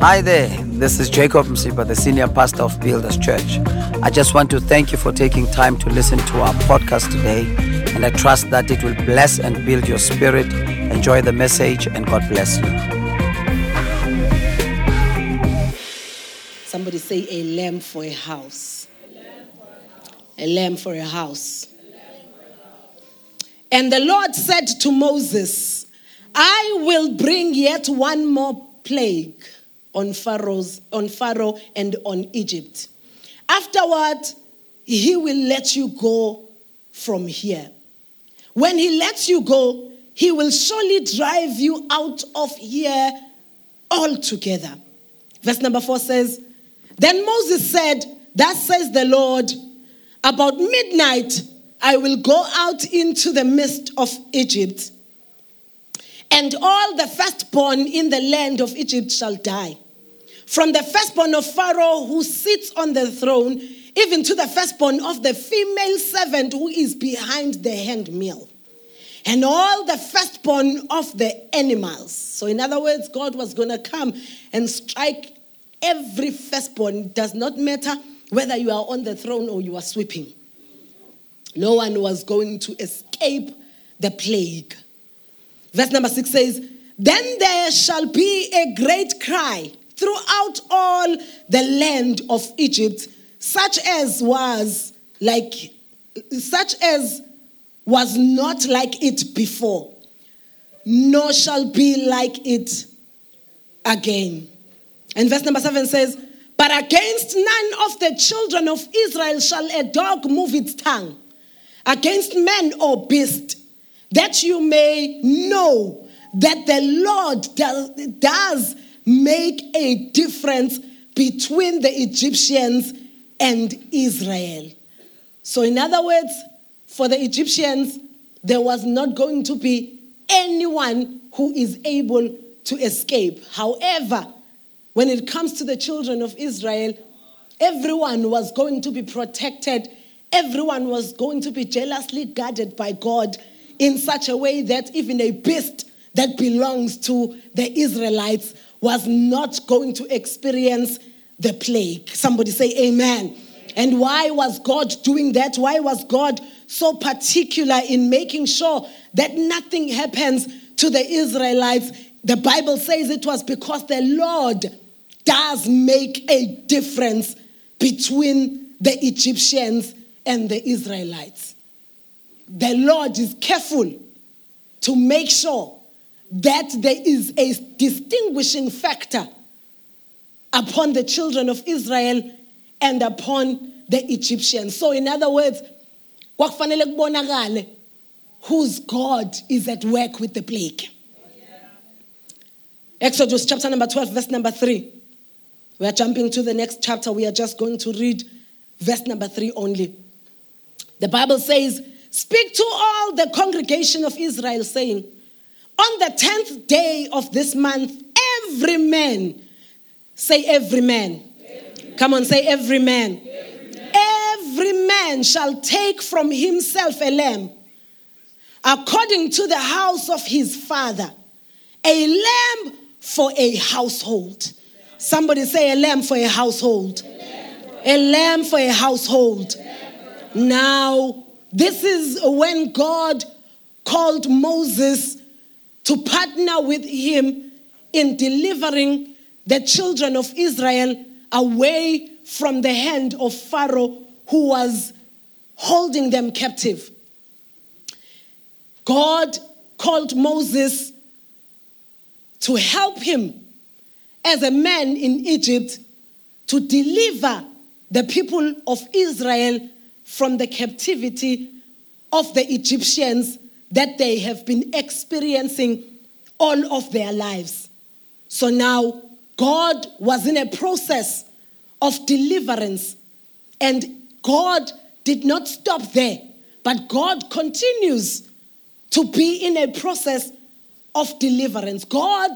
Hi there, this is Jacob Msipha, the senior pastor of Builders Church. I just want to thank you for taking time to listen to our podcast today, and I trust that it will bless and build your spirit. Enjoy the message, and God bless you. Somebody say a lamb for a house. A lamb for a house. And the Lord said to Moses, I will bring yet one more plague on Pharaoh's on Pharaoh and on Egypt. Afterward, he will let you go from here. When he lets you go, he will surely drive you out of here altogether. Verse number 4 says, Then Moses said, Thus says the Lord, about midnight I will go out into the midst of Egypt, and all the firstborn in the land of Egypt shall die. From the firstborn of Pharaoh who sits on the throne, even to the firstborn of the female servant who is behind the handmill, and all the firstborn of the animals. So, in other words, God was going to come and strike every firstborn. It does not matter whether you are on the throne or you are sweeping. No one was going to escape the plague. Verse number six says, Then there shall be a great cry throughout all the land of Egypt, such as was like such as was not like it before, nor shall be like it again. And verse number seven says, But against none of the children of Israel shall a dog move its tongue against man or beast, that you may know that the Lord does, make a difference between the Egyptians and Israel. So, in other words, for the Egyptians, there was not going to be anyone who is able to escape. However, when it comes to the children of Israel, everyone was going to be protected everyone was going to be jealously guarded by God in such a way that even a beast that belongs to the Israelites was not going to experience the plague. Somebody say amen. And why was God doing that? Why was God so particular in making sure that nothing happens to the Israelites? The Bible says it was because the Lord does make a difference between the Egyptians and the Israelites. The Lord is careful to make sure that there is a distinguishing factor upon the children of Israel and upon the Egyptians. So, in other words, whose God is at work with the plague. Exodus chapter number 12, verse number 3. We are jumping to the next chapter. We are just going to read verse number 3 only. The Bible says, Speak to all the congregation of Israel, saying, On the tenth day of this month, every man, say every man. Come on, say every man. Every man shall take from himself a lamb according to the house of his father, a lamb for a household. Somebody say a lamb for a household. A lamb for a household. Now, this is when God called Moses to partner with him in delivering the children of Israel away from the hand of Pharaoh who was holding them captive. God called Moses to help him as a man in Egypt to deliver the people of Israel from the captivity of the Egyptians that they have been experiencing all of their lives. So now God was in a process of deliverance, and God did not stop there, but God continues to be in a process of deliverance. God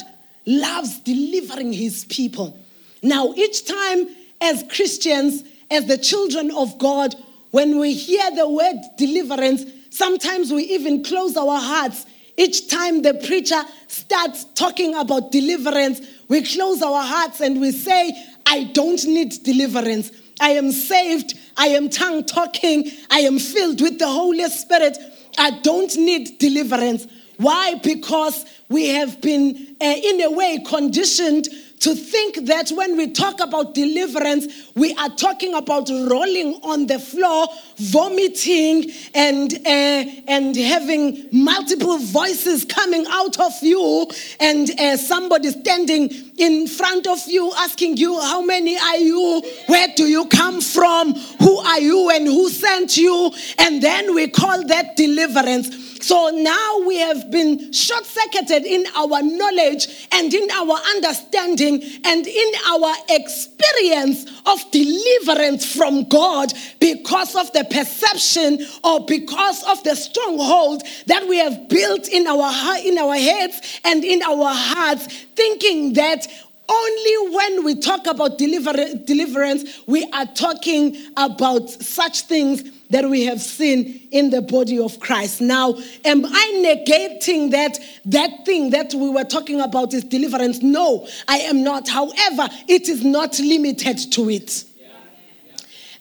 loves delivering his people. Now, each time as Christians, as the children of God, when we hear the word deliverance, sometimes we even close our hearts each time the preacher starts talking about deliverance, we close our hearts and we say, I don't need deliverance. I am saved. I am tongue talking. I am filled with the Holy Spirit. I don't need deliverance. Why? Because we have been, uh, in a way, conditioned to think that when we talk about deliverance, we are talking about rolling on the floor, vomiting, and uh, and having multiple voices coming out of you, and uh, somebody standing in front of you asking you, "How many are you? Where do you come from? Who are you? And who sent you?" And then we call that deliverance. So now we have been short circuited in our knowledge and in our understanding and in our experience of deliverance from God because of the perception or because of the stronghold that we have built in our, in our heads and in our hearts, thinking that only when we talk about deliver- deliverance, we are talking about such things that we have seen in the body of Christ. Now, am I negating that that thing that we were talking about is deliverance? No, I am not. However, it is not limited to it.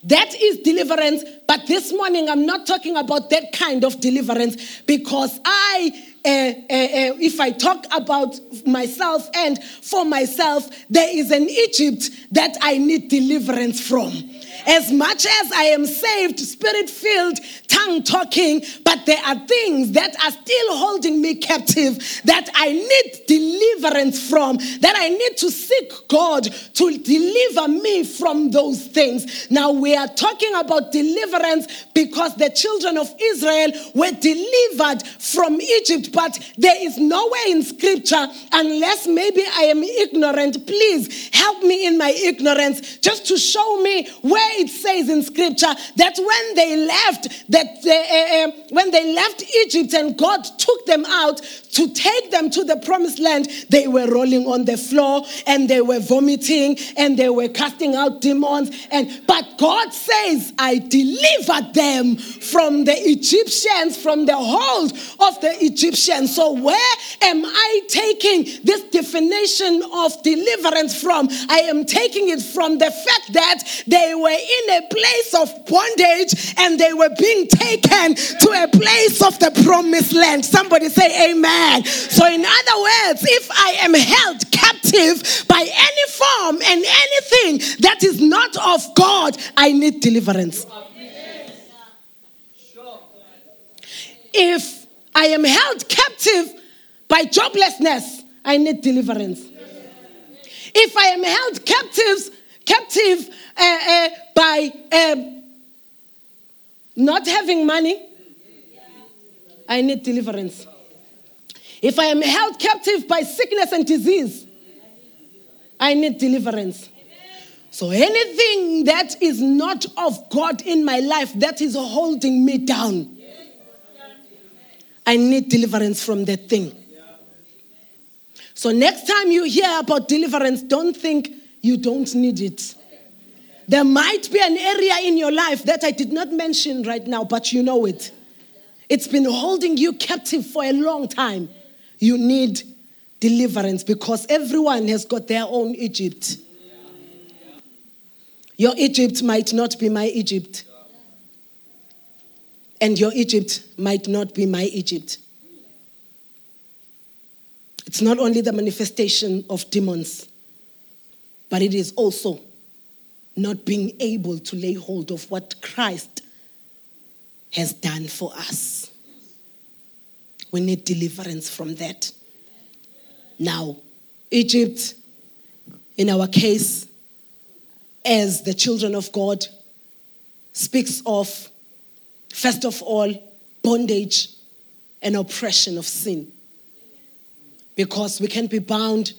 That is deliverance, but this morning I'm not talking about that kind of deliverance because I uh, uh, uh, if I talk about myself and for myself, there is an Egypt that I need deliverance from. As much as I am saved, spirit filled, tongue talking, but there are things that are still holding me captive that I need deliverance from, that I need to seek God to deliver me from those things. Now, we are talking about deliverance because the children of Israel were delivered from Egypt, but there is nowhere in scripture, unless maybe I am ignorant. Please help me in my ignorance just to show me where it says in scripture that when they left, that they, uh, uh, when they left Egypt and God took them out to take them to the promised land, they were rolling on the floor and they were vomiting and they were casting out demons. And but God says, I delivered them from the Egyptians, from the hold of the Egyptians. So where am I taking this definition of deliverance from? I am taking it from the fact that they were in a place of bondage and they were being taken to a place of the promised land. Somebody say amen. So, in other words, if I am held captive by any form and anything that is not of God, I need deliverance. If I am held captive by joblessness, I need deliverance. If I am held captive, captive uh, uh, by uh, not having money, I need deliverance. If I am held captive by sickness and disease, I need deliverance. So anything that is not of God in my life that is holding me down, I need deliverance from that thing. So next time you hear about deliverance, don't think you don't need it. There might be an area in your life that I did not mention right now, but you know it. It's been holding you captive for a long time. You need deliverance because everyone has got their own Egypt. Your Egypt might not be my Egypt. And your Egypt might not be my Egypt. It's not only the manifestation of demons, but it is also not being able to lay hold of what Christ has done for us. We need deliverance from that. Now, Egypt, in our case, as the children of God, speaks of, first of all, bondage and oppression of sin. Because we can be bound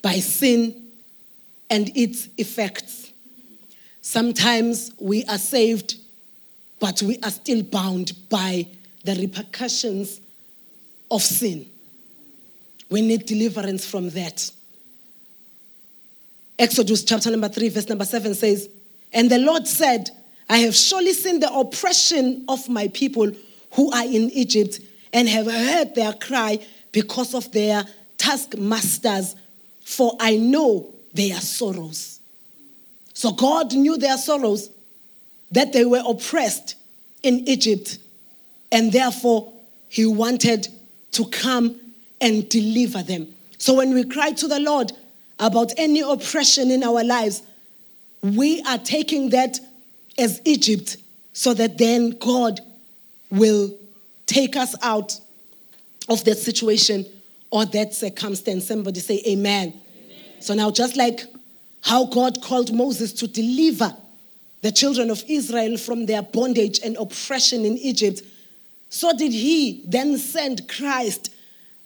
by sin and its effects. Sometimes we are saved, but we are still bound by the repercussions of sin. We need deliverance from that. Exodus chapter number 3, verse number 7 says, And the Lord said, I have surely seen the oppression of my people who are in Egypt, and have heard their cry because of their taskmasters, for I know their sorrows. So God knew their sorrows, that they were oppressed in Egypt, and therefore He wanted to come and deliver them. So when we cry to the Lord about any oppression in our lives, we are taking that as Egypt so that then God will take us out of that situation or that circumstance. Somebody say, Amen. Amen. So now, just like how God called Moses to deliver the children of Israel from their bondage and oppression in Egypt, so did He then send Christ,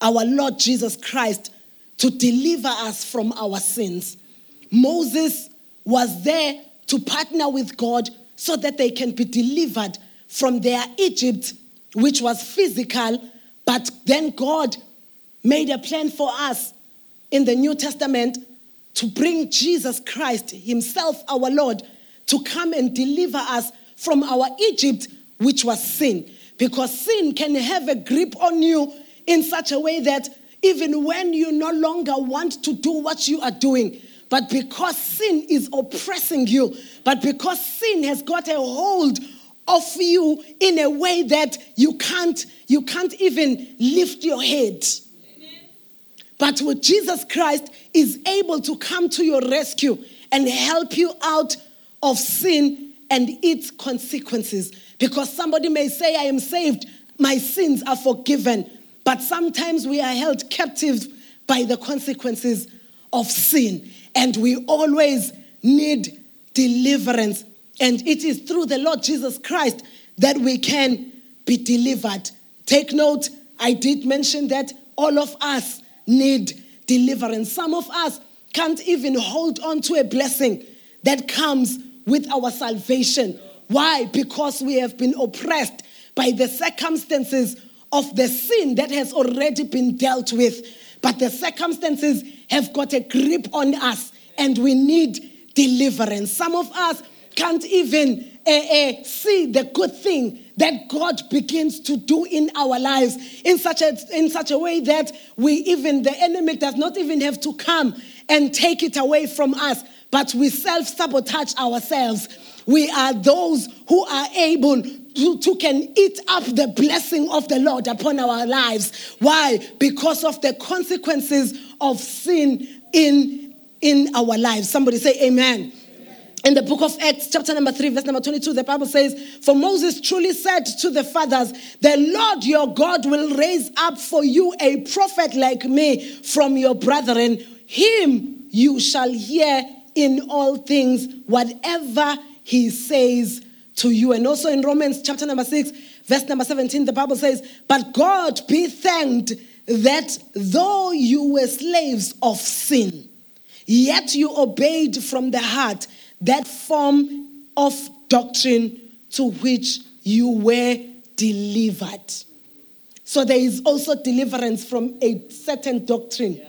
our Lord Jesus Christ, to deliver us from our sins. Moses was there to partner with God so that they can be delivered from their Egypt, which was physical, but then God made a plan for us in the New Testament to bring Jesus Christ, Himself, our Lord, to come and deliver us from our Egypt, which was sin. Because sin can have a grip on you in such a way that even when you no longer want to do what you are doing, but because sin is oppressing you, but because sin has got a hold of you in a way that you can't you can't even lift your head. But with Jesus Christ is able to come to your rescue and help you out of sin and its consequences. Because somebody may say, I am saved, my sins are forgiven. But sometimes we are held captive by the consequences of sin. And we always need deliverance. And it is through the Lord Jesus Christ that we can be delivered. Take note, I did mention that all of us need deliverance. Some of us can't even hold on to a blessing that comes with our salvation. Why? Because we have been oppressed by the circumstances of the sin that has already been dealt with. But the circumstances have got a grip on us and we need deliverance. Some of us can't even uh, uh, see the good thing that God begins to do in our lives in such a in such a way that we even the enemy does not even have to come and take it away from us, but we self sabotage ourselves. We are those who are able to, to can eat up the blessing of the Lord upon our lives. Why? Because of the consequences of sin in in our lives. Somebody say amen in the book of Acts, chapter number 3, verse number 22, the Bible says, For Moses truly said to the fathers, The Lord your God will raise up for you a prophet like me from your brethren. Him you shall hear in all things, whatever he says to you. And also in Romans, chapter number 6, verse number 17, the Bible says, But God be thanked that though you were slaves of sin, yet you obeyed from the heart that form of doctrine to which you were delivered. So there is also deliverance from a certain doctrine,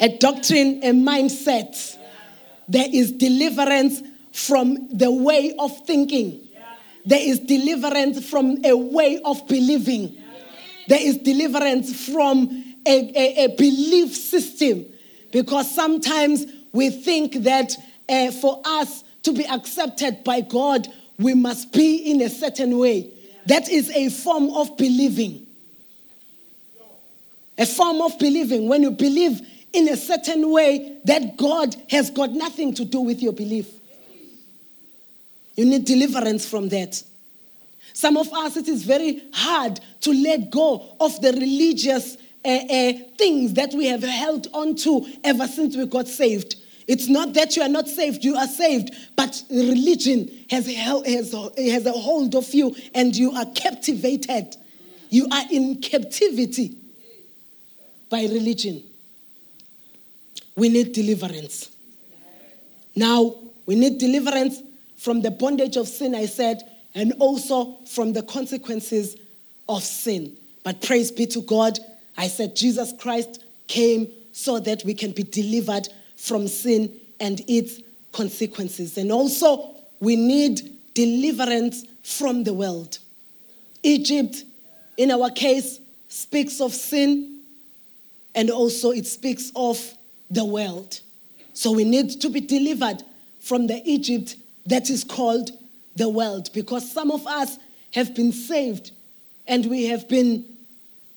a doctrine, a mindset. There is deliverance from the way of thinking. There is deliverance from a way of believing. There is deliverance from a, a, a belief system. Because sometimes we think that uh, for us to be accepted by God, we must be in a certain way. That is a form of believing. A form of believing. When you believe in a certain way, that God has got nothing to do with your belief. You need deliverance from that. Some of us, it is very hard to let go of the religious uh, uh, things that we have held on to ever since we got saved. It's not that you are not saved, you are saved, but religion has, has, has a hold of you and you are captivated. You are in captivity by religion. We need deliverance. Now, we need deliverance from the bondage of sin, I said, and also from the consequences of sin. But praise be to God, I said Jesus Christ came so that we can be delivered from sin and its consequences. And also, we need deliverance from the world. Egypt in our case, speaks of sin and also it speaks of the world. So we need to be delivered from the Egypt that is called the world because some of us have been saved and we have been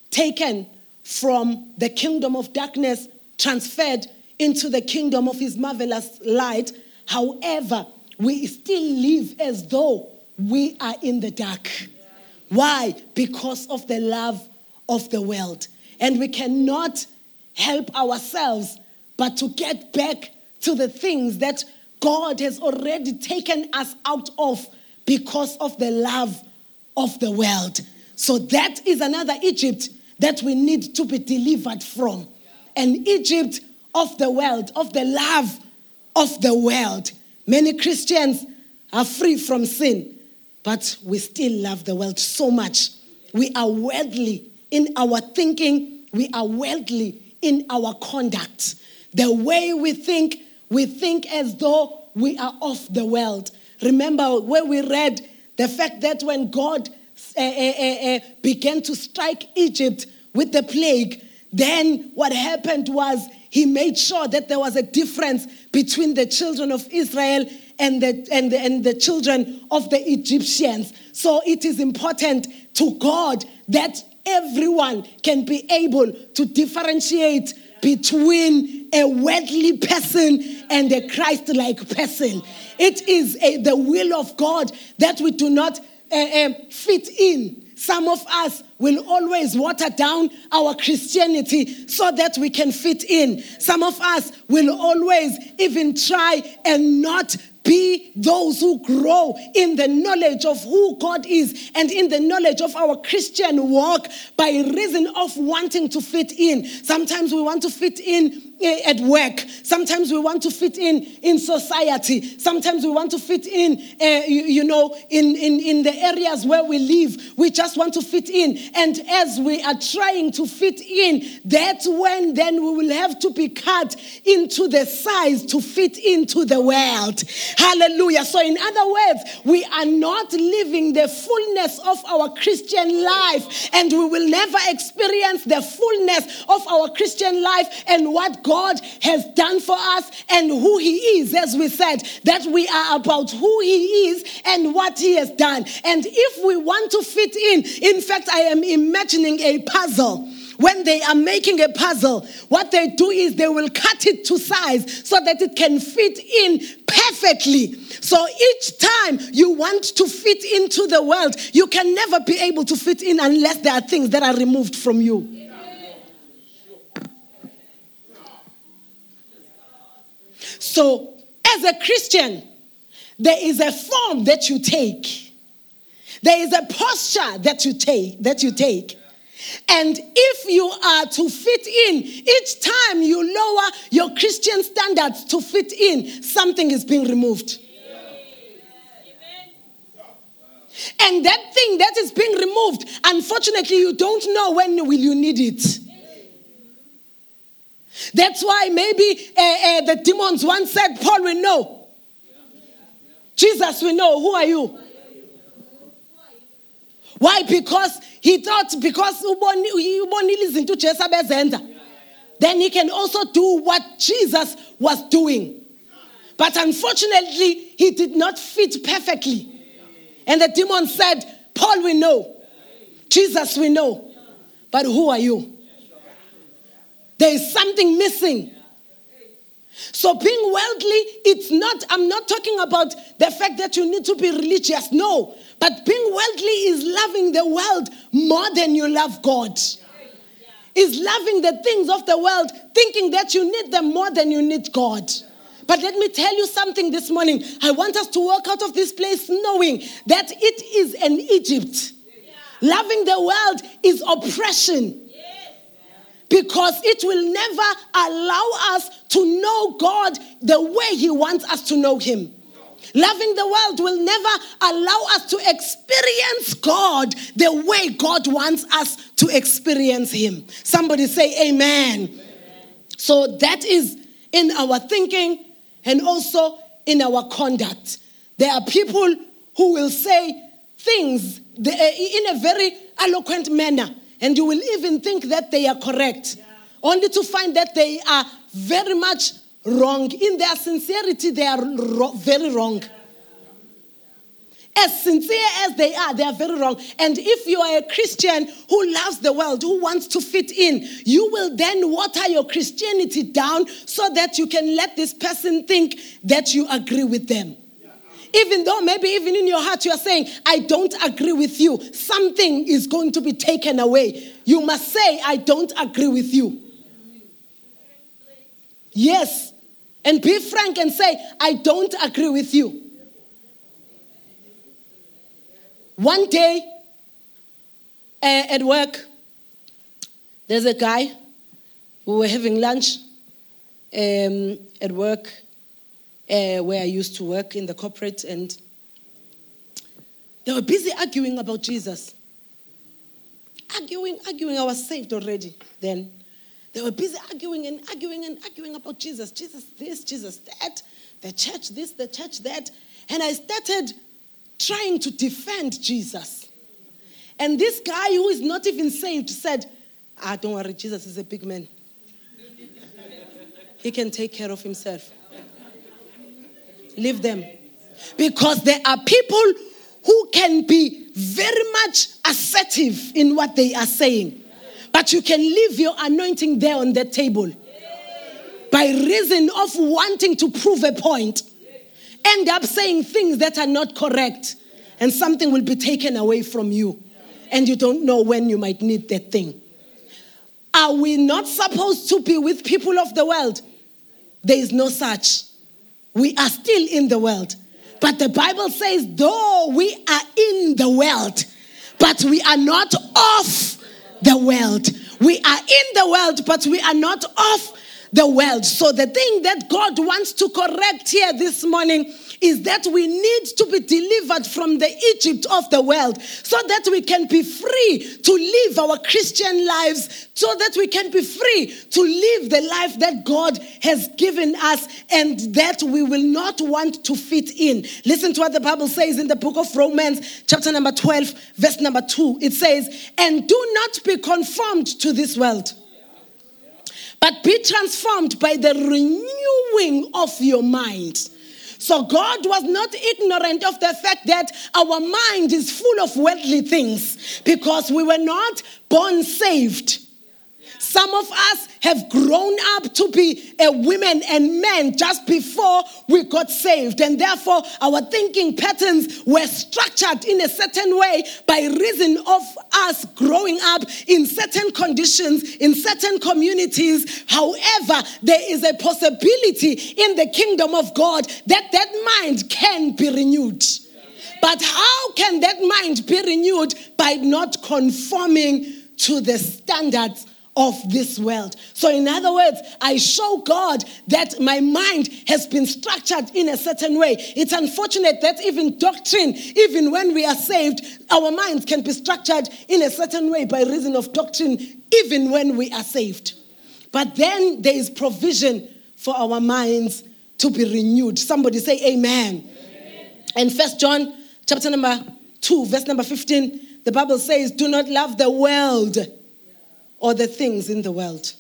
taken from the kingdom of darkness, transferred into the kingdom of his marvelous light. However, we still live as though we are in the dark. Why? Because of the love of the world. And we cannot help ourselves but to get back to the things that God has already taken us out of because of the love of the world. So that is another Egypt that we need to be delivered from. An Egypt of the world, of the love of the world. Many Christians are free from sin, but we still love the world so much. We are worldly in our thinking, we are worldly in our conduct. The way we think, we think as though we are of the world. Remember where we read the fact that when God uh, uh, uh, began to strike Egypt with the plague, then what happened was he made sure that there was a difference between the children of Israel and the, and the, and the children of the Egyptians. So it is important to God that everyone can be able to differentiate between a worldly person and a Christ like person. It is a, the will of God that we do not uh, fit in. Some of us will always water down our Christianity so that we can fit in. Some of us will always even try and not be those who grow in the knowledge of who God is and in the knowledge of our Christian walk by reason of wanting to fit in. Sometimes we want to fit in eh, at work. Sometimes we want to fit in in society. Sometimes we want to fit in, uh, you, you, know, in, in, in the areas where we live. We just want to fit in. And as we are trying to fit in, that's when then we will have to be cut into the size to fit into the world. Hallelujah. So, in other words, we are not living the fullness of our Christian life, and we will never experience the fullness of our Christian life and what God has done for us and who He is, as we said, that we are about who He is and what He has done. And if we want to fit in, in fact, I am imagining a puzzle when they are making a puzzle, what they do is they will cut it to size so that it can fit in perfectly. So each time you want to fit into the world, you can never be able to fit in unless there are things that are removed from you. So, as a Christian, there is a form that you take. There is a posture that you take that you take. And if you are to fit in, each time you lower your Christian standards to fit in, something is being removed. And that thing that is being removed, unfortunately, you don't know when will you need it. That's why maybe uh, uh, the demons once said, Paul, we know. Jesus, we know. Who are you? Why? Because he thought because Uboni listened to Jessabez and then he can also do what Jesus was doing. But unfortunately, he did not fit perfectly. And the demon said, Paul, we know. Jesus, we know. But who are you? There is something missing. So being worldly, it's not, I'm not talking about the fact that you need to be religious. No. But being worldly is loving the world more than you love God. Is loving the things of the world, thinking that you need them more than you need God. But let me tell you something this morning. I want us to walk out of this place knowing that it is an Egypt. Loving the world is oppression because it will never allow us to know God the way He wants us to know Him. Loving the world will never allow us to experience God the way God wants us to experience Him. Somebody say, Amen. amen. So that is in our thinking and also in our conduct. There are people who will say things in a very eloquent manner, and you will even think that they are correct, only to find that they are very much wrong. In their sincerity, they are ro- very wrong. As sincere as they are, they are very wrong. And if you are a Christian who loves the world, who wants to fit in, you will then water your Christianity down so that you can let this person think that you agree with them. Even though maybe even in your heart you are saying, I don't agree with you, something is going to be taken away. You must say, I don't agree with you. Yes. And be frank and say, I don't agree with you. One day uh, at work, there's a guy. We were having lunch um, at work uh, where I used to work in the corporate, and they were busy arguing about Jesus. Arguing, arguing. I was saved already then. They were busy arguing and arguing and arguing about Jesus. Jesus this, Jesus that, the church this, the church that. And I started trying to defend Jesus. And this guy who is not even saved said, Ah, don't worry, Jesus is a big man. He can take care of himself. Leave them. Because there are people who can be very much assertive in what they are saying. But you can leave your anointing there on the table by reason of wanting to prove a point. End up saying things that are not correct, and something will be taken away from you, and you don't know when you might need that thing. Are we not supposed to be with people of the world? There is no such. We are still in the world. But the Bible says, though we are in the world, but we are not of the world. We are in the world, but we are not of the world. So the thing that God wants to correct here this morning is that we need to be delivered from the Egypt of the world so that we can be free to live our Christian lives, so that we can be free to live the life that God has given us and that we will not want to fit in. Listen to what the Bible says in the book of Romans, chapter number 12, verse number 2. It says, And do not be conformed to this world but be transformed by the renewing of your mind. So God was not ignorant of the fact that our mind is full of worldly things because we were not born saved. Some of us have grown up to be a women and men just before we got saved. And therefore, our thinking patterns were structured in a certain way by reason of us growing up in certain conditions, in certain communities. However, there is a possibility in the kingdom of God that that mind can be renewed. But how can that mind be renewed? By not conforming to the standards of this world. So, in other words, I show God that my mind has been structured in a certain way. It's unfortunate that even doctrine, even when we are saved, our minds can be structured in a certain way by reason of doctrine, even when we are saved. But then there is provision for our minds to be renewed. Somebody say amen. amen. And First John chapter number 2, verse number 15, the Bible says, Do not love the world or the things in the world.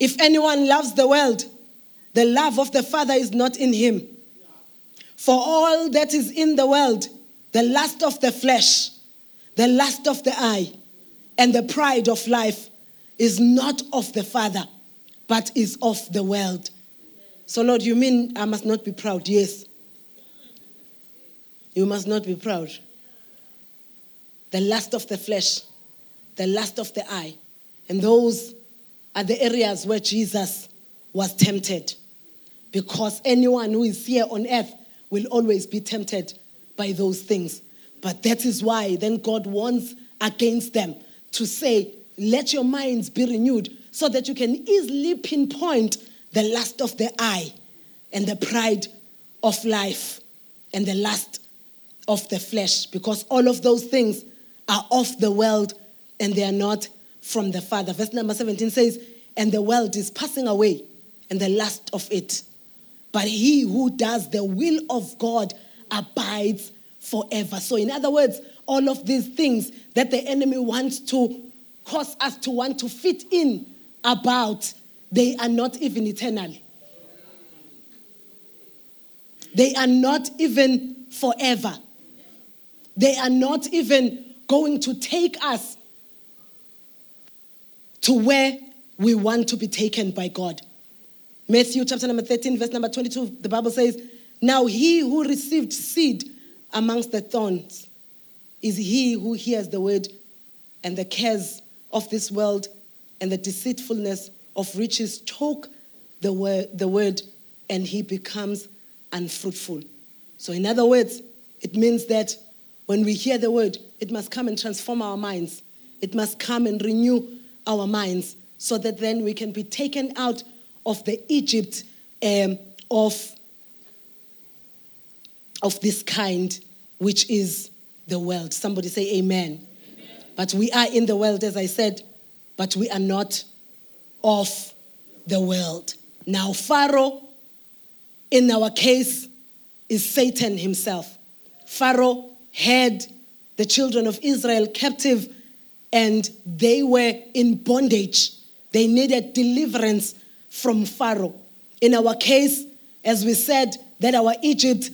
If anyone loves the world, the love of the Father is not in him. For all that is in the world, the lust of the flesh, the lust of the eye, and the pride of life is not of the Father, but is of the world. So, Lord, you mean I must not be proud? Yes. You must not be proud. The lust of the flesh, the lust of the eye. And those are the areas where Jesus was tempted. Because anyone who is here on earth will always be tempted by those things. But that is why then God warns against them to say, let your minds be renewed so that you can easily pinpoint the lust of the eye and the pride of life and the lust of the flesh. Because all of those things are of the world and they are not from the Father. Verse number 17 says, And the world is passing away and the lust of it. But he who does the will of God abides forever. So, in other words, all of these things that the enemy wants to cause us to want to fit in about, they are not even eternal. They are not even forever. They are not even going to take us to where we want to be taken by God. Matthew chapter number 13, verse number 22, the Bible says, Now he who received seed amongst the thorns is he who hears the word and the cares of this world and the deceitfulness of riches choke the word, the word and he becomes unfruitful. So, in other words, it means that when we hear the word, it must come and transform our minds. It must come and renew our minds so that then we can be taken out of the Egypt um, of, of this kind, which is the world. Somebody say amen. amen. But we are in the world, as I said, but we are not of the world. Now, Pharaoh, in our case, is Satan himself. Pharaoh had the children of Israel captive and they were in bondage. They needed deliverance from Pharaoh. In our case, as we said, that our Egypt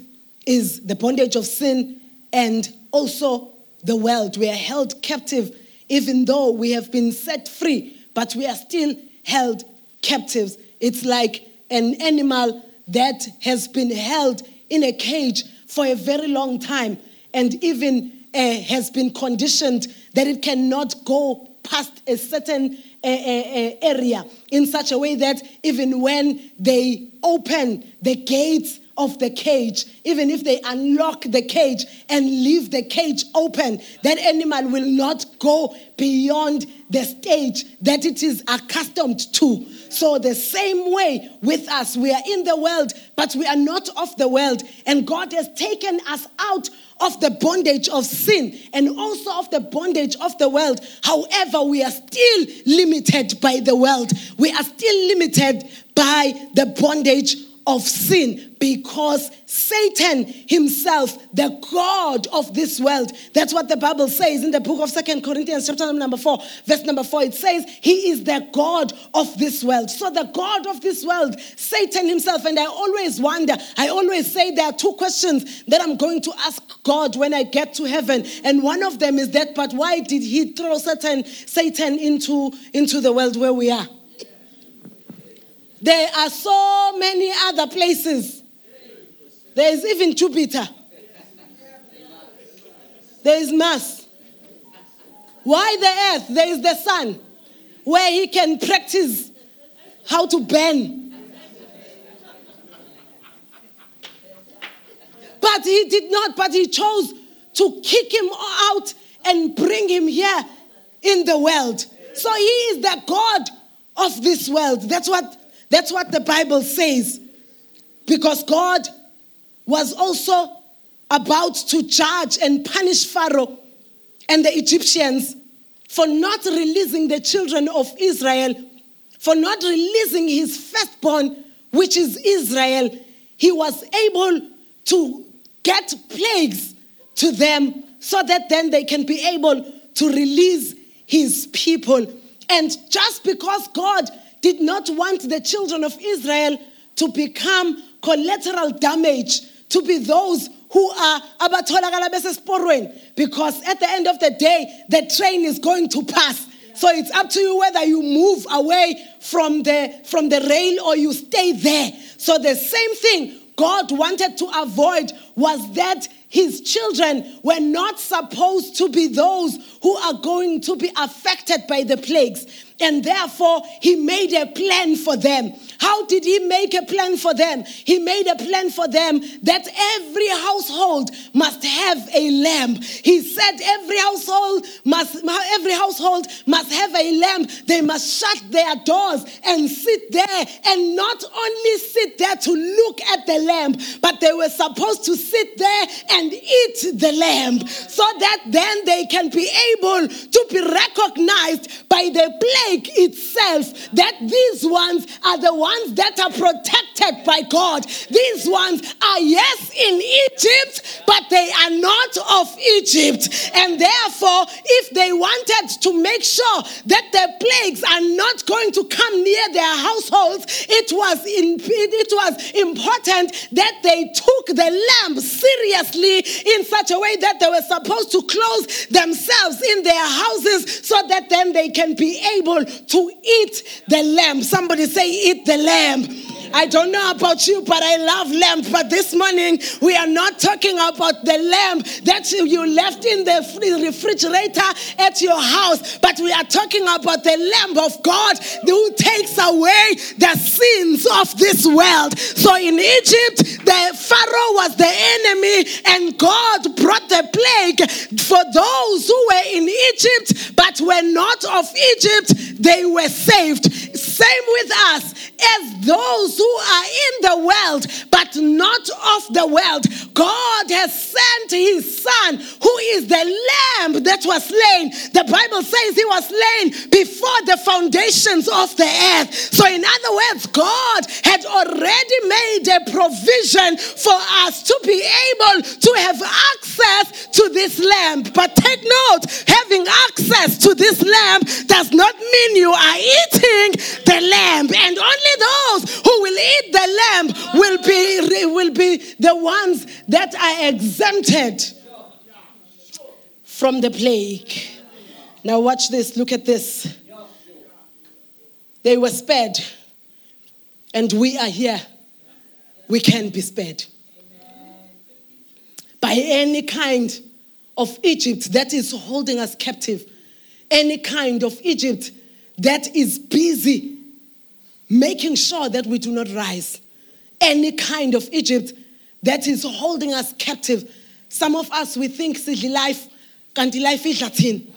is the bondage of sin and also the world. We are held captive, even though we have been set free, but we are still held captives. It's like an animal that has been held in a cage for a very long time and even uh, has been conditioned that it cannot go past a certain uh, uh, area in such a way that even when they open the gates of the cage, even if they unlock the cage and leave the cage open, that animal will not go beyond the stage that it is accustomed to. So, the same way with us, we are in the world, but we are not of the world. And God has taken us out of the bondage of sin and also of the bondage of the world. However, we are still limited by the world. We are still limited by the bondage of sin because Satan himself, the God of this world, that's what the Bible says in the book of Second Corinthians, chapter number 4, verse number 4. It says, He is the God of this world. So, the God of this world, Satan himself, and I always wonder, I always say there are two questions that I'm going to ask God when I get to heaven. And one of them is that, but why did He throw Satan, Satan into, into the world where we are? There are so many other places. There is even Jupiter. There is Mars. Why the earth? There is the sun, where he can practice how to burn. But he did not, but he chose to kick him out and bring him here in the world. So he is the God of this world. That's what that's what the Bible says. Because God was also about to judge and punish Pharaoh and the Egyptians for not releasing the children of Israel, for not releasing his firstborn, which is Israel. He was able to get plagues to them so that then they can be able to release his people. And just because God did not want the children of Israel to become collateral damage, to be those who are abatholakala besesporweni because at the end of the day the train is going to pass. So it's up to you whether you move away from the from the rail or you stay there. So the same thing god wanted to avoid was that his children were not supposed to be those who are going to be affected by the plagues and therefore he made a plan for them. How did he make a plan for them? He made a plan for them that every household must have a lamb. He said every household must every household must have a lamb. They must shut their doors and sit there and not only sit there to look at the lamb, but they were supposed to sit there and eat the lamb so that then they can be able to be recognized by the itself that these ones are the ones that are protected by God. These ones are, yes, in Egypt, but they are not of Egypt. And therefore, if they wanted to make sure that the plagues are not going to come near their households, it was, in, it was important that they took the lamb seriously in such a way that they were supposed to close themselves in their houses so that then they can be able to eat the lamb. Somebody say, Eat the lamb. I don't know about you, but I love lamb. But this morning, we are not talking about the lamb that you left in the refrigerator at your house, but we are talking about the lamb of God who takes away the sins of this world. So in Egypt, the Pharaoh was the enemy, and God brought the plague for those who were in Egypt but were not of Egypt, they were saved. Same with us, as those who are in the world, but not of the world. God has sent his son, who is the lamb that was slain. The Bible says he was slain before the foundations of the earth. So, in other words, God had already made a provision for us to be able to have access to this lamb. But take note, having access to this lamb does not mean you are eating the ones that are exempted from the plague. Now, watch this, look at this. They were spared, and we are here. We can be spared by any kind of Egypt that is holding us captive, any kind of Egypt that is busy making sure that we do not rise, any kind of Egypt that is holding us captive. Some of us, we think sidli life, kanti life is Latin.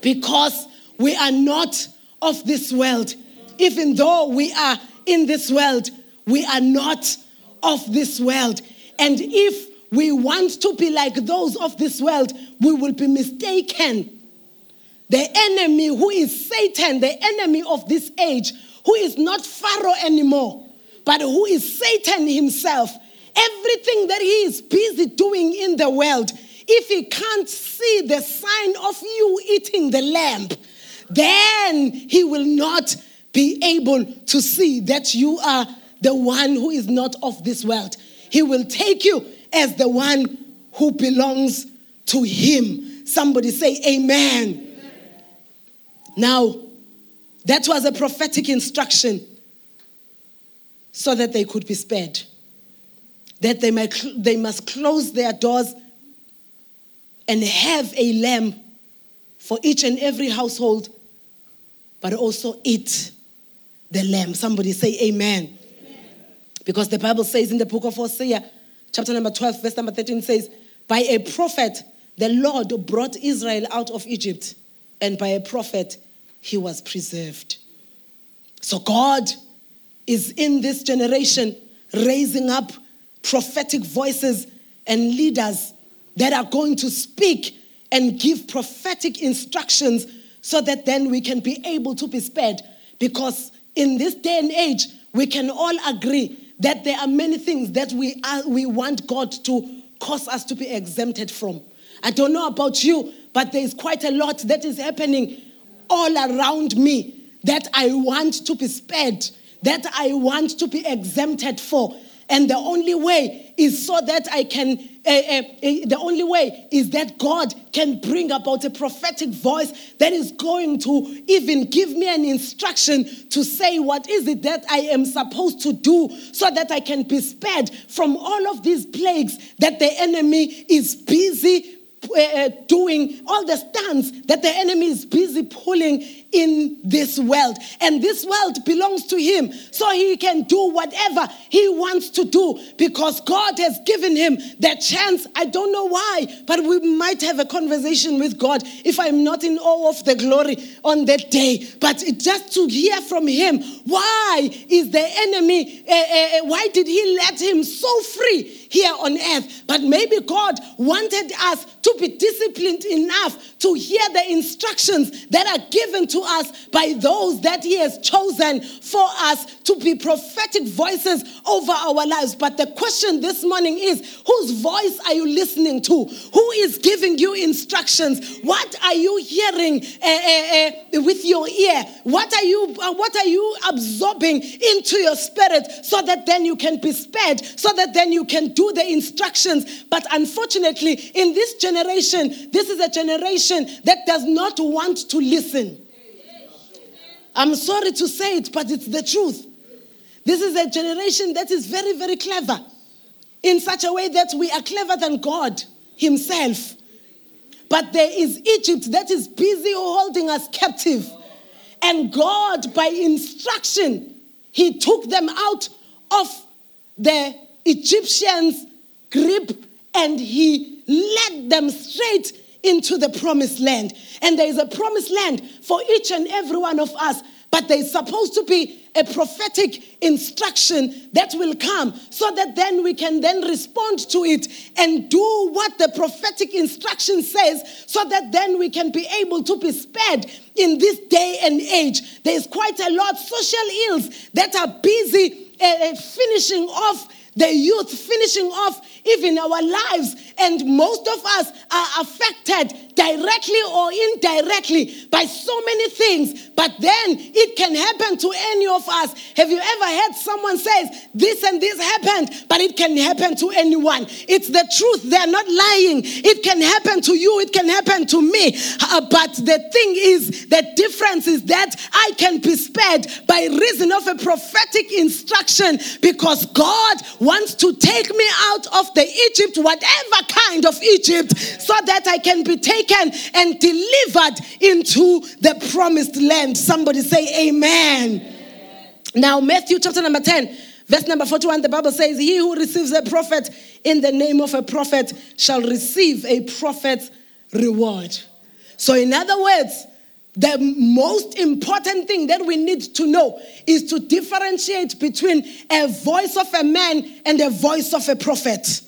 Because we are not of this world. Even though we are in this world, we are not of this world. And if we want to be like those of this world, we will be mistaken. The enemy, who is Satan, the enemy of this age, who is not Pharaoh anymore, but who is Satan himself, everything that he is busy doing in the world, if he can't see the sign of you eating the lamb, then he will not be able to see that you are the one who is not of this world. He will take you as the one who belongs to him. Somebody say, Amen. Amen. Now, that was a prophetic instruction so that they could be spared. That they, might, they must close their doors and have a lamb for each and every household, but also eat the lamb. Somebody say amen. amen. Because the Bible says in the book of Hosea, chapter number 12, verse number 13 says, By a prophet, the Lord brought Israel out of Egypt, and by a prophet, he was preserved. So God is in this generation raising up prophetic voices and leaders that are going to speak and give prophetic instructions so that then we can be able to be spared. Because in this day and age, we can all agree that there are many things that we, are, we want God to cause us to be exempted from. I don't know about you, but there is quite a lot that is happening all around me that I want to be spared, that I want to be exempted for. And the only way is so that I can, uh, uh, uh, the only way is that God can bring about a prophetic voice that is going to even give me an instruction to say what is it that I am supposed to do so that I can be spared from all of these plagues that the enemy is busy uh, doing, all the stunts that the enemy is busy pulling in this world. And this world belongs to him. So he can do whatever he wants to do because God has given him that chance. I don't know why, but we might have a conversation with God if I'm not in awe of the glory on that day. But just to hear from him, why is the enemy, uh, uh, why did he let him so free? Here on earth. But maybe God wanted us to be disciplined enough to hear the instructions that are given to us by those that He has chosen for us to be prophetic voices over our lives. But the question this morning is whose voice are you listening to? Who is giving you instructions? What are you hearing uh, uh, uh, with your ear? What are you uh, what are you absorbing into your spirit so that then you can be spared, so that then you can do the instructions? But unfortunately, in this generation, this is a generation that does not want to listen. I'm sorry to say it, but it's the truth. This is a generation that is very, very clever in such a way that we are clever than God Himself. But there is Egypt that is busy holding us captive. And God, by instruction, He took them out of the Egyptians' grip and He led them straight into the promised land. And there is a promised land for each and every one of us. But there's supposed to be a prophetic instruction that will come so that then we can then respond to it and do what the prophetic instruction says so that then we can be able to be spared in this day and age. There's quite a lot social ills that are busy uh, finishing off the youth finishing off even our lives. And most of us are affected directly or indirectly by so many things. But then it can happen to any of us. Have you ever heard someone says this and this happened, but it can happen to anyone? It's the truth. They're not lying. It can happen to you. It can happen to me. Uh, but the thing is, the difference is that I can be spared by reason of a prophetic instruction because God wants to take me out of the Egypt, whatever kind of Egypt, so that I can be taken and delivered into the promised land. Somebody say, Amen. Now, Matthew chapter number 10. Verse number 41, the Bible says, He who receives a prophet in the name of a prophet shall receive a prophet's reward. So, in other words, the most important thing that we need to know is to differentiate between a voice of a man and a voice of a prophet.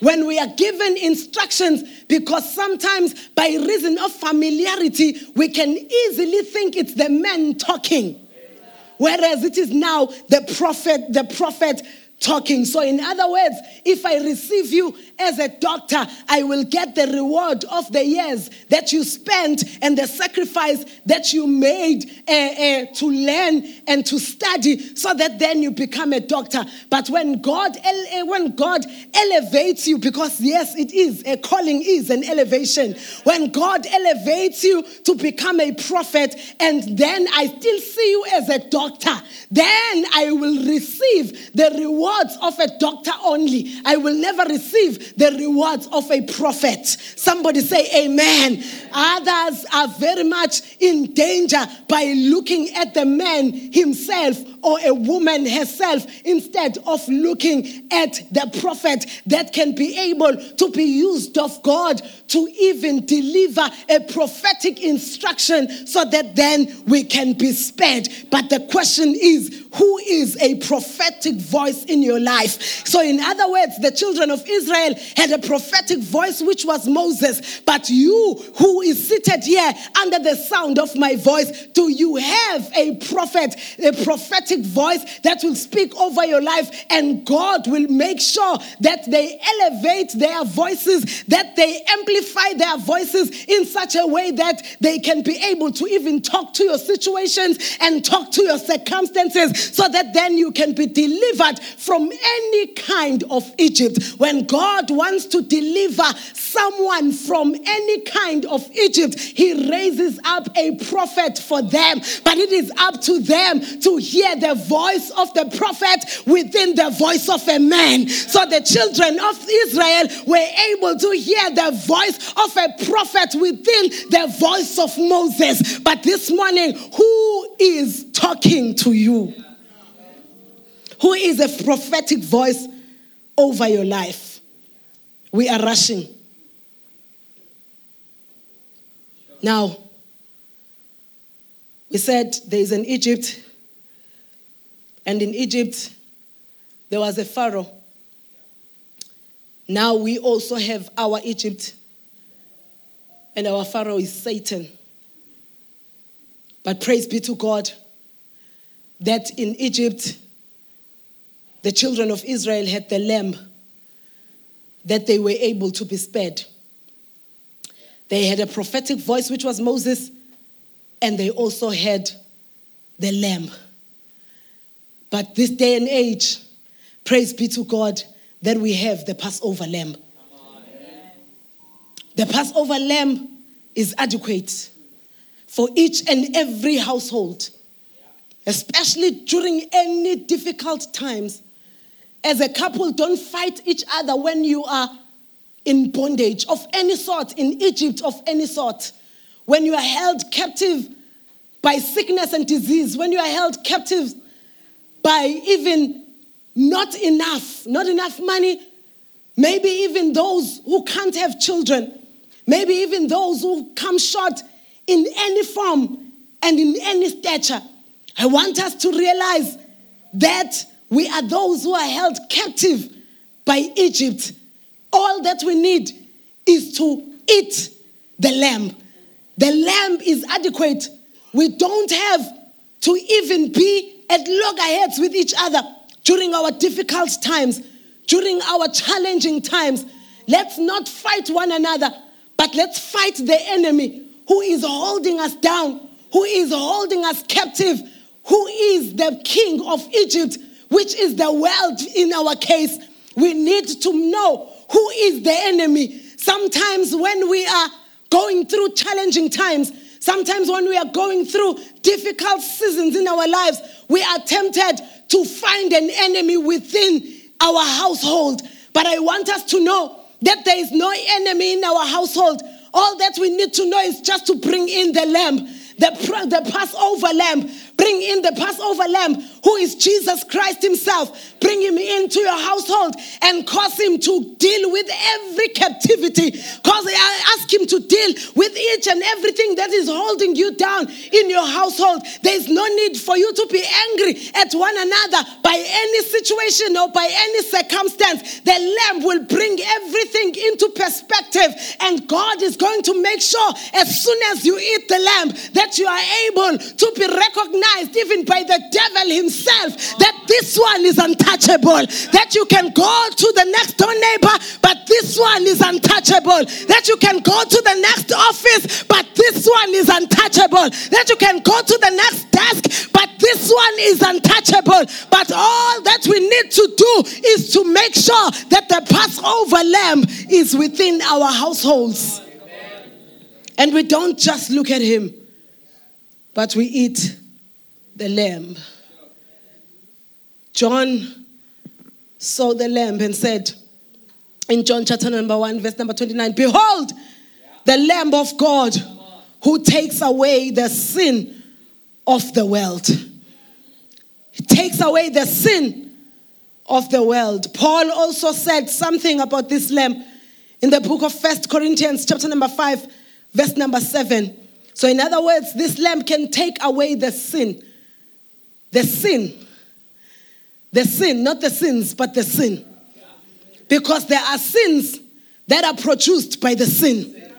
When we are given instructions, because sometimes by reason of familiarity, we can easily think it's the man talking. Whereas it is now the prophet, the prophet talking. So, in other words, if I receive you as a doctor, I will get the reward of the years that you spent and the sacrifice that you made uh, uh, to learn and to study, so that then you become a doctor. But when God, uh, when God elevates you, because yes, it is a calling, is an elevation. When God elevates you to become a prophet, and then I still see you as a doctor, then I will receive the rewards of a doctor only. I will never receive the rewards of a prophet. Somebody say amen. Others are very much in danger by looking at the man himself or a woman herself instead of looking at the prophet that can be able to be used of God to even deliver a prophetic instruction so that then we can be spared. But the question is, who is a prophetic voice in your life? So, in other words, the children of Israel had a prophetic voice, which was Moses. But you, who is seated here under the sound of my voice, do you have a prophet, a prophetic voice that will speak over your life? And God will make sure that they elevate their voices, that they amplify their voices in such a way that they can be able to even talk to your situations and talk to your circumstances so that then you can be delivered from any kind of Egypt. When God wants to deliver someone from any kind of Egypt, he raises up a prophet for them. But it is up to them to hear the voice of the prophet within the voice of a man. So the children of Israel were able to hear the voice of a prophet within the voice of Moses. But this morning, who is talking to you? Who is a prophetic voice over your life? We are rushing. Now, we said there is an Egypt, and in Egypt, there was a Pharaoh. Now we also have our Egypt, and our Pharaoh is Satan. But praise be to God that in Egypt, the children of Israel had the lamb that they were able to be spared. They had a prophetic voice, which was Moses, and they also had the lamb. But this day and age, praise be to God that we have the Passover lamb. The Passover lamb is adequate for each and every household, especially during any difficult times. As a couple, don't fight each other when you are in bondage of any sort, in Egypt of any sort. When you are held captive by sickness and disease, when you are held captive by even not enough, not enough money, maybe even those who can't have children, maybe even those who come short in any form and in any stature. I want us to realize that we are those who are held captive by Egypt. All that we need is to eat the lamb. The lamb is adequate. We don't have to even be at loggerheads with each other during our difficult times, during our challenging times. Let's not fight one another, but let's fight the enemy who is holding us down, who is holding us captive, who is the king of Egypt, which is the world in our case. We need to know who is the enemy. Sometimes when we are going through challenging times, sometimes when we are going through difficult seasons in our lives, we are tempted to find an enemy within our household. But I want us to know that there is no enemy in our household. All that we need to know is just to bring in the lamb, the, the Passover lamb, Bring in the Passover lamb, who is Jesus Christ Himself. Bring Him into your household and cause Him to deal with every captivity. Cause I ask Him to deal with each and everything that is holding you down in your household. There is no need for you to be angry at one another by any situation or by any circumstance. The lamb will bring everything into perspective, and God is going to make sure as soon as you eat the lamb that you are able to be recognized even by the devil himself that this one is untouchable. That you can go to the next door neighbor, but this one is untouchable. That you can go to the next office, but this one is untouchable. That you can go to the next desk, but this one is untouchable. But all that we need to do is to make sure that the Passover lamb is within our households. And we don't just look at him, but we eat the lamb. John saw the lamb and said, in John chapter number 1, verse number 29, Behold, the Lamb of God who takes away the sin of the world. He takes away the sin of the world. Paul also said something about this lamb in the book of First Corinthians, chapter number 5, verse number 7. So, in other words, this lamb can take away the sin the sin. The sin, not the sins, but the sin. Because there are sins that are produced by the sin.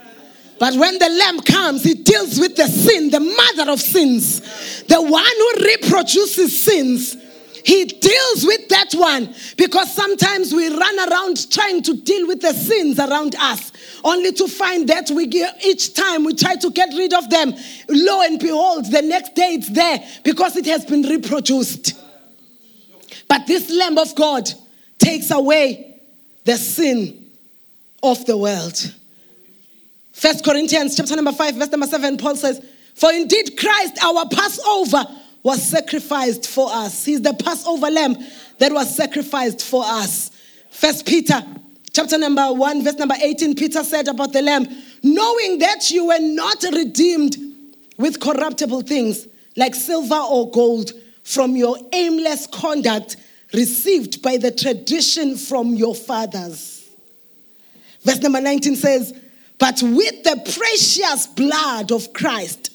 But when the lamb comes, he deals with the sin, the mother of sins, the one who reproduces sins. He deals with that one because sometimes we run around trying to deal with the sins around us, only to find that we each time we try to get rid of them, lo and behold, the next day it's there because it has been reproduced. But this Lamb of God takes away the sin of the world. First Corinthians chapter number 5, verse number 7, Paul says, For indeed Christ, our Passover, was sacrificed for us. He's the Passover lamb that was sacrificed for us. First Peter chapter number 1 verse number 18 Peter said about the lamb, knowing that you were not redeemed with corruptible things like silver or gold from your aimless conduct received by the tradition from your fathers. Verse number 19 says, but with the precious blood of Christ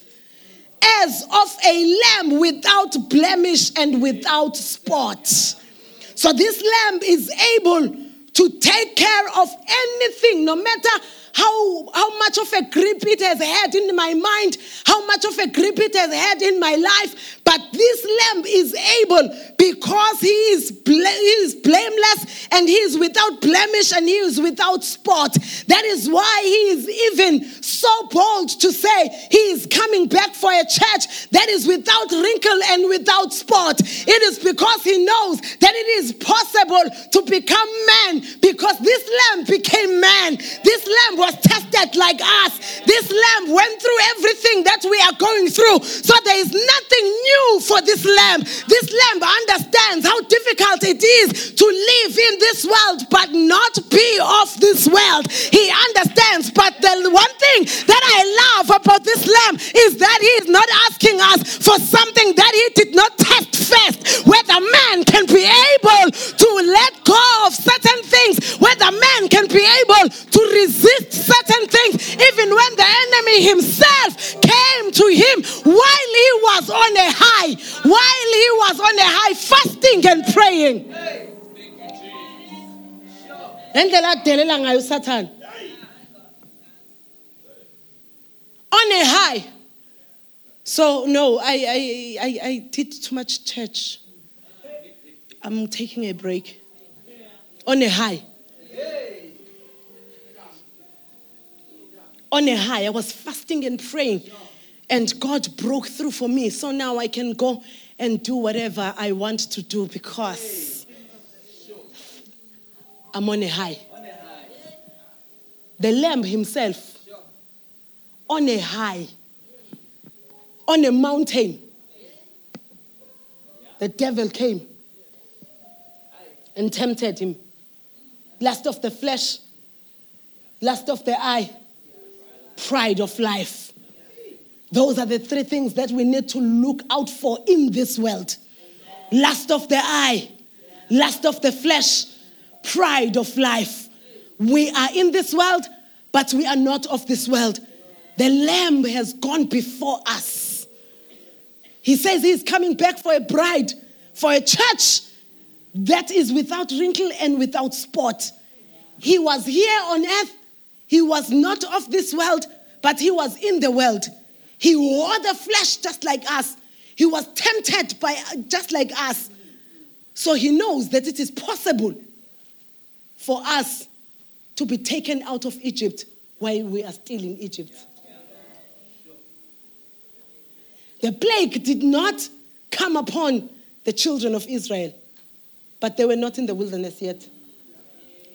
as of a lamb without blemish and without spot. So this lamb is able to take care of anything, no matter how, how much of a grip it has had in my mind, how much of a grip it has had in my life. But this lamb is able because he is, bla- he is blameless and he is without blemish and he is without spot. That is why he is even so bold to say he is coming back for a church that is without wrinkle and without spot. It is because he knows that it is possible to become man because this lamb became man. This lamb was tested like us. This lamb went through everything that we are going through. So there is nothing new for this lamb. This lamb understands how difficult it is to live in this world but not be of this world. He understands. But the one thing that I love about this lamb is that he is not asking us for something that he did not test first. Whether man can be able to let go of certain things, whether man can be able to resist certain things, even when the enemy himself came to him while he was on a high, while he was on a high, fasting and praying. ngendlela adelela ngayo usathane on a high. So no I, I, I, I did too much church. I'm taking a break. On a high. On a high i was fasting and praying. And god broke through for me. So now i can go and do whatever i want to do because i'm on a high. The lamb himself on a high, on a mountain. The devil came and tempted him. Lust of the flesh, lust of the eye, pride of life. Those are the three things that we need to look out for in this world lust of the eye, lust of the flesh, pride of life. We are in this world, but we are not of this world. The Lamb has gone before us. He says he's coming back for a bride, for a church that is without wrinkle and without spot. He was here on earth. He was not of this world, but he was in the world. He wore the flesh just like us. He was tempted by just like us. So he knows that it is possible for us to be taken out of Egypt while we are still in Egypt. The plague did not come upon the children of Israel, but they were not in the wilderness yet.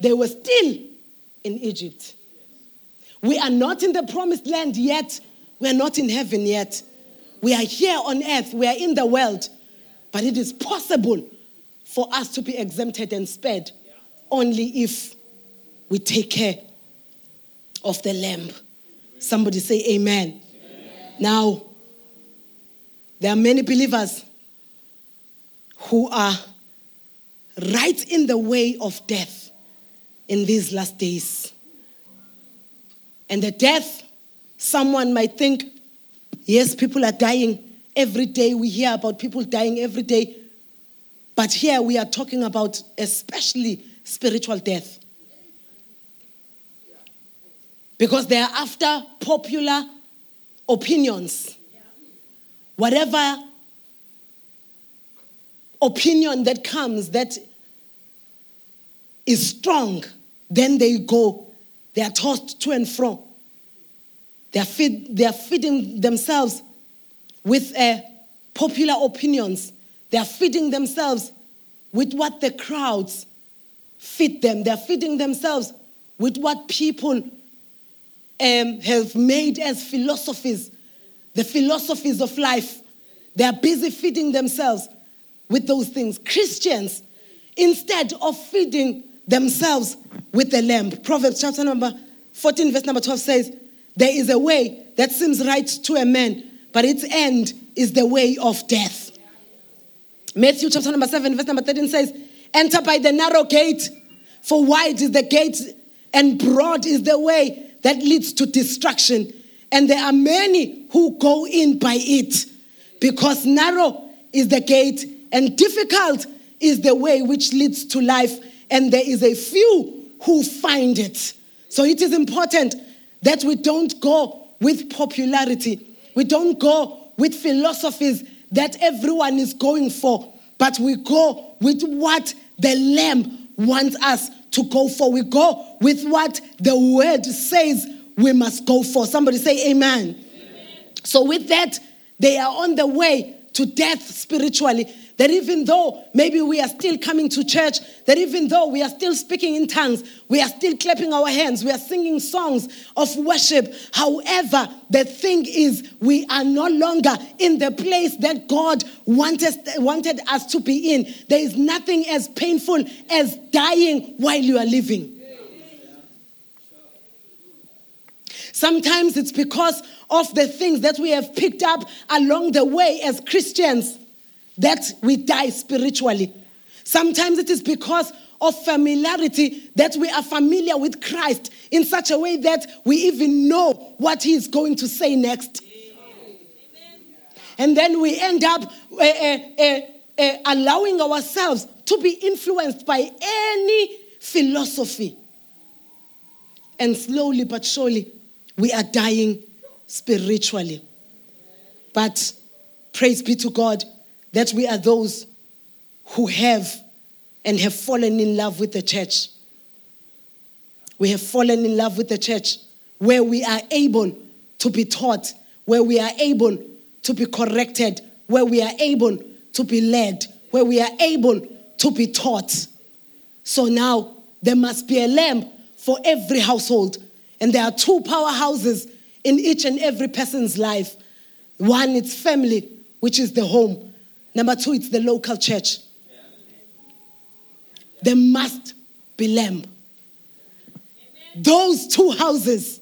They were still in Egypt. We are not in the promised land yet. We are not in heaven yet. We are here on earth. We are in the world. But it is possible for us to be exempted and spared only if we take care of the lamb. Somebody say amen. amen. Now, there are many believers who are right in the way of death in these last days. And the death, someone might think, yes, people are dying every day. We hear about people dying every day. But here we are talking about especially spiritual death. Because they are after popular opinions whatever opinion that comes that is strong, then they go, they are tossed to and fro. They are, feed, they are feeding themselves with uh, popular opinions. They are feeding themselves with what the crowds feed them. They are feeding themselves with what people um, have made as philosophies the philosophies of life. They are busy feeding themselves with those things. Christians, instead of feeding themselves with the lamb, Proverbs chapter number 14, verse number 12 says, There is a way that seems right to a man, but its end is the way of death. Matthew chapter number 7, verse number 13 says, Enter by the narrow gate, for wide is the gate and broad is the way that leads to destruction and there are many who go in by it because narrow is the gate and difficult is the way which leads to life, and there is a few who find it. So it is important that we don't go with popularity, we don't go with philosophies that everyone is going for, but we go with what the Lamb wants us to go for. We go with what the word says we must go for. Somebody say, Amen. amen. So, with that, they are on the way to death spiritually. That even though maybe we are still coming to church, that even though we are still speaking in tongues, we are still clapping our hands, we are singing songs of worship. However, the thing is, we are no longer in the place that God wanted, wanted us to be in. There is nothing as painful as dying while you are living. Sometimes it's because of the things that we have picked up along the way as Christians that we die spiritually. Sometimes it is because of familiarity that we are familiar with Christ in such a way that we even know what he is going to say next. And then we end up uh, uh, uh, allowing ourselves to be influenced by any philosophy. And slowly but surely, we are dying spiritually. But praise be to God, that we are those who have and have fallen in love with the church. We have fallen in love with the church where we are able to be taught, where we are able to be corrected, where we are able to be led, where we are able to be taught. So now there must be a lamb for every household. And there are two powerhouses in each and every person's life. One, it's family, which is the home. Number two, it's the local church. There must be lamb. Those two houses,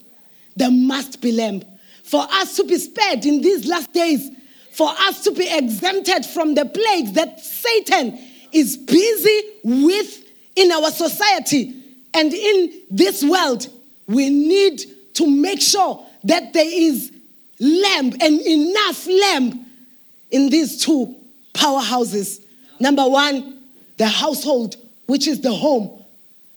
there must be lamb. For us to be spared in these last days, for us to be exempted from the plagues that Satan is busy with in our society and in this world, we need to make sure that there is lamb and enough lamb in these two powerhouses. Number one, the household, which is the home.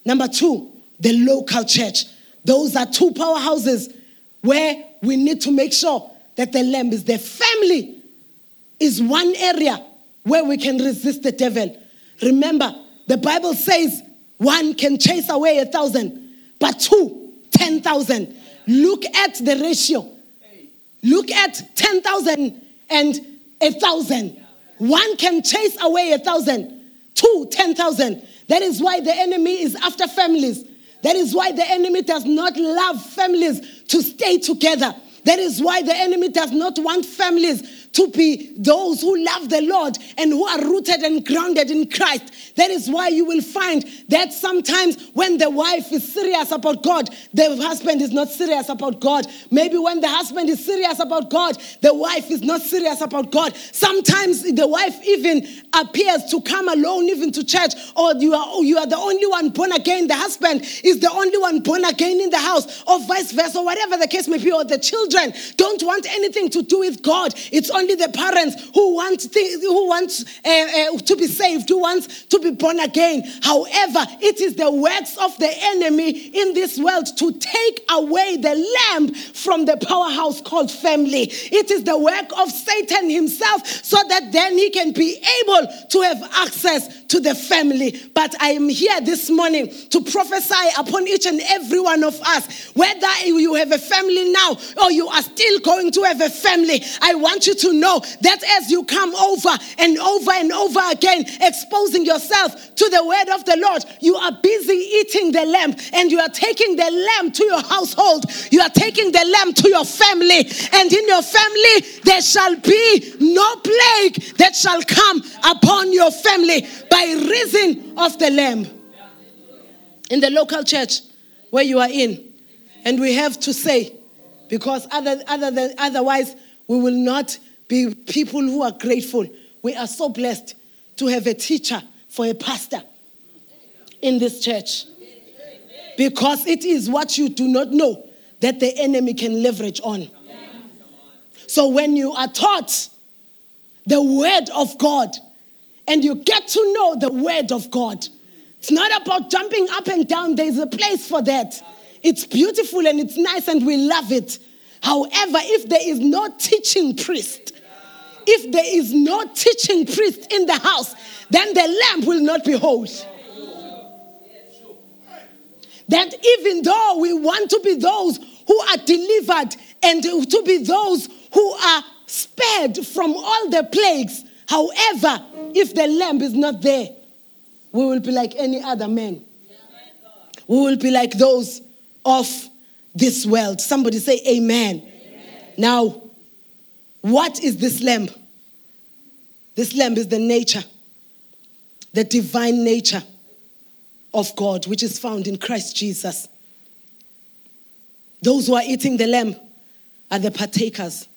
Number two, the local church. Those are two powerhouses where we need to make sure that the lamb is the family is one area where we can resist the devil. Remember, the Bible says one can chase away a thousand, but two, ten thousand. Look at the ratio. Look at 10,000 and a thousand. One can chase away a thousand, two, ten thousand. That is why the enemy is after families. That is why the enemy does not love families to stay together. That is why the enemy does not want families to be those who love the Lord and who are rooted and grounded in Christ. That is why you will find that sometimes when the wife is serious about God, the husband is not serious about God. Maybe when the husband is serious about God, the wife is not serious about God. Sometimes the wife even appears to come alone even to church or you are you are the only one born again. The husband is the only one born again in the house or vice versa, whatever the case may be, or the children don't want anything to do with God. It's only the parents who want things, who want uh, uh, to be saved, who wants to be born again. However, it is the works of the enemy in this world to take away the lamb from the powerhouse called family. It is the work of Satan himself so that then he can be able to have access to the family. But I am here this morning to prophesy upon each and every one of us, whether you have a family now or you are still going to have a family. I want you to know that as you come over and over and over again, exposing yourself to the word of the Lord, you are busy eating the lamb and you are taking the lamb to your household. You are taking the lamb to your family. And in your family, there shall be no plague that shall come upon your family by reason of the lamb. In the local church where you are in. And we have to say, because other, other than, otherwise we will not be people who are grateful. We are so blessed to have a teacher for a pastor in this church. Because it is what you do not know that the enemy can leverage on. So when you are taught the word of God and you get to know the word of God, It's not about jumping up and down. There's a place for that. It's beautiful and it's nice and we love it. However, if there is no teaching priest, if there is no teaching priest in the house, then the lamp will not be whole. That even though we want to be those who are delivered and to be those who are spared from all the plagues, however, if the lamp is not there, we will be like any other man. We will be like those of this world. Somebody say, Amen. amen. Now, what is this lamb? This lamb is the nature, the divine nature of God, which is found in Christ Jesus. Those who are eating the lamb are the partakers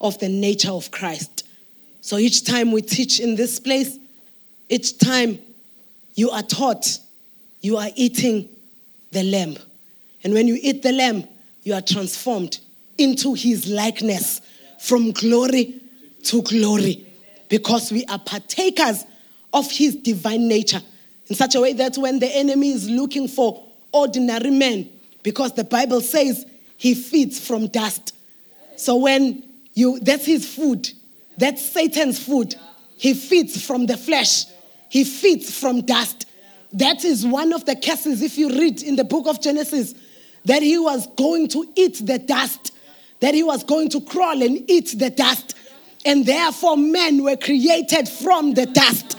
of the nature of Christ. So each time we teach in this place, each time you are taught, you are eating the lamb. And when you eat the lamb, you are transformed into his likeness from glory to glory because we are partakers of his divine nature in such a way that when the enemy is looking for ordinary men, because the Bible says he feeds from dust. So when you, that's his food, that's Satan's food. He feeds from the flesh, he feeds from dust. That is one of the curses, if you read in the book of Genesis, that he was going to eat the dust, that he was going to crawl and eat the dust. And therefore, men were created from the dust.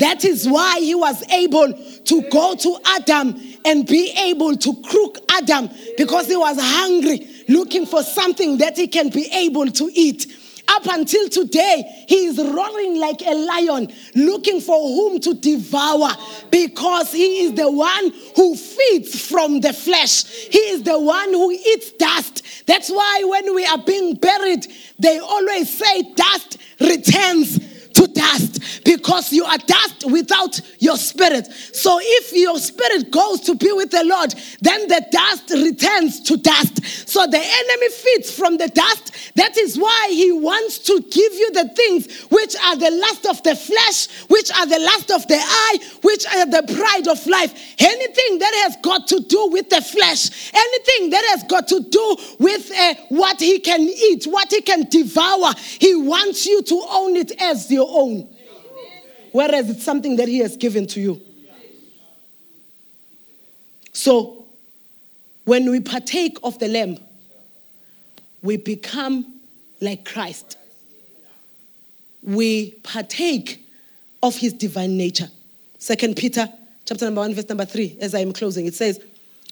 That is why he was able to go to Adam and be able to crook Adam because he was hungry, looking for something that he can be able to eat. Up until today, he is roaring like a lion, looking for whom to devour because he is the one who feeds from the flesh. He is the one who eats dust. That's why when we are being buried, they always say dust returns to dust because you are dust without your spirit. So if your spirit goes to be with the Lord, then the dust returns to dust. So the enemy feeds from the dust. That is why he wants to give you the things which are the lust of the flesh, which are the lust of the eye, which are the pride of life. Anything that has got to do with the flesh, anything that has got to do with uh, what he can eat, what he can devour, he wants you to own it as your your own. Whereas it's something that He has given to you. So, when we partake of the lamb, we become like Christ. We partake of his divine nature. Second Peter chapter number 1 verse number 3 as I am closing it says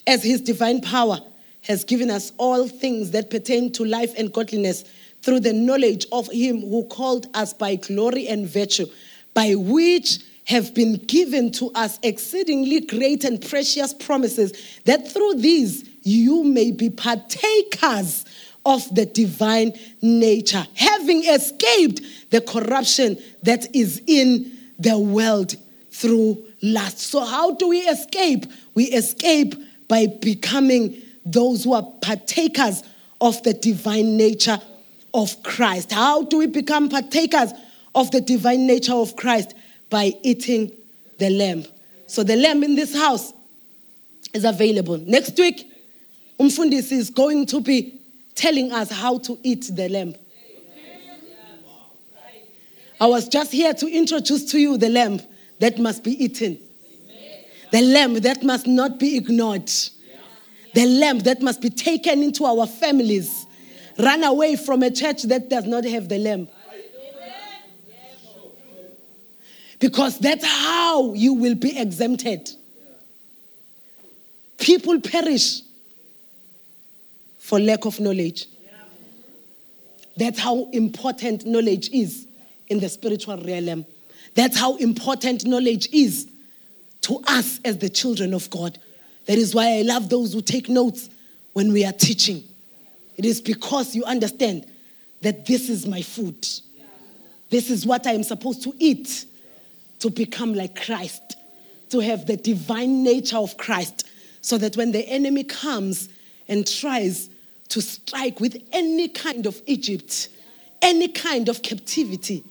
as his divine power has given us all things that pertain to life and godliness through the knowledge of him who called us by glory and virtue, by which have been given to us exceedingly great and precious promises, that through these you may be partakers of the divine nature, having escaped the corruption that is in the world through lust. So, how do we escape? We escape by becoming those who are partakers of the divine nature of Christ. How do we become partakers of the divine nature of Christ? By eating the lamb. So the lamb in this house is available. Next week, Umfundisi is going to be telling us how to eat the lamb. I was just here to introduce to you the lamb that must be eaten. The lamb that must not be ignored. The lamb that must be taken into our families Run away from a church that does not have the lamb. Because that's how you will be exempted. People perish for lack of knowledge. That's how important knowledge is in the spiritual realm. That's how important knowledge is to us as the children of God. That is why I love those who take notes when we are teaching. It is because you understand that this is my food. This is what I am supposed to eat to become like Christ, to have the divine nature of Christ, so that when the enemy comes and tries to strike with any kind of Egypt, any kind of captivity,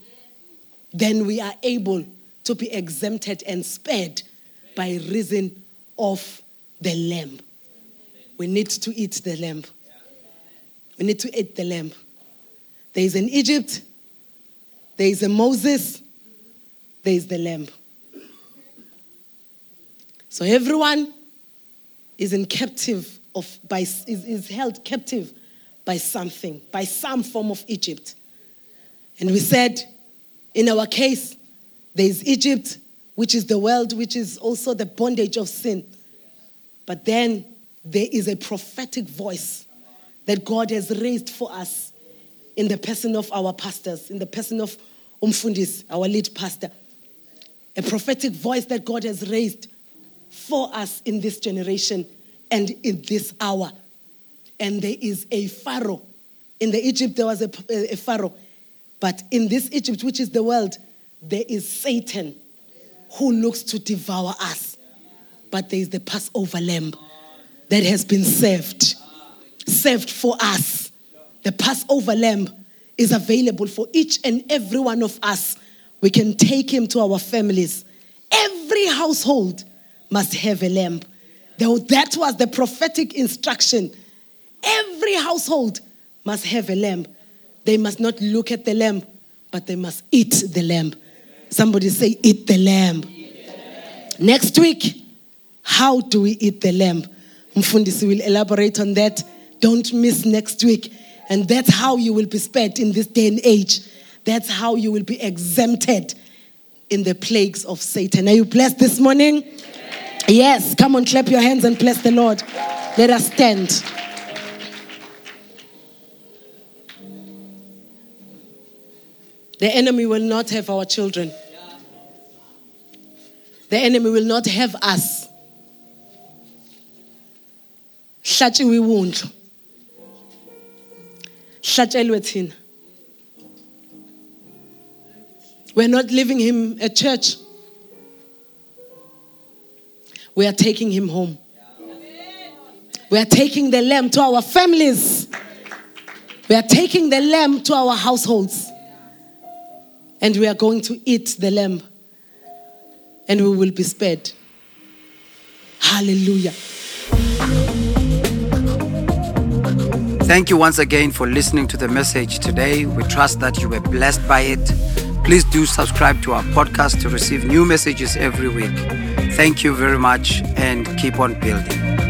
then we are able to be exempted and spared by reason of the lamb. We need to eat the lamb. We need to eat the lamb. There is an Egypt, there is a Moses, there is the lamb. So everyone is in captive of by is, is held captive by something, by some form of Egypt. And we said, in our case, there is Egypt, which is the world, which is also the bondage of sin. But then there is a prophetic voice that God has raised for us in the person of our pastors, in the person of Umfundis, our lead pastor. A prophetic voice that God has raised for us in this generation and in this hour. And there is a Pharaoh. In the Egypt, there was a, a, Pharaoh. But in this Egypt, which is the world, there is Satan who looks to devour us. But there is the Passover lamb that has been served, served for us. The Passover lamb is available for each and every one of us. We can take him to our families. Every household must have a lamb. That was the prophetic instruction. Every household must have a lamb. They must not look at the lamb, but they must eat the lamb. Somebody say, Eat the lamb. Eat the lamb. Next week, how do we eat the lamb? Mfundisi will elaborate on that. Don't miss next week. And that's how you will be spared in this day and age. That's how you will be exempted in the plagues of Satan. Are you blessed this morning? Yes, come on, clap your hands and bless the Lord. Let us stand. The enemy will not have our children. The enemy will not have us. hlatshiwe iwundlu hlatshelwe thina we're not leaving him at church we are taking him home. We are taking the lamb to our families. We are taking the lamb to our households. And we are going to eat the lamb. And we will be spared. Hallelujah. Thank you once again for listening to the message today. We trust that you were blessed by it. Please do subscribe to our podcast to receive new messages every week. Thank you very much and keep on building.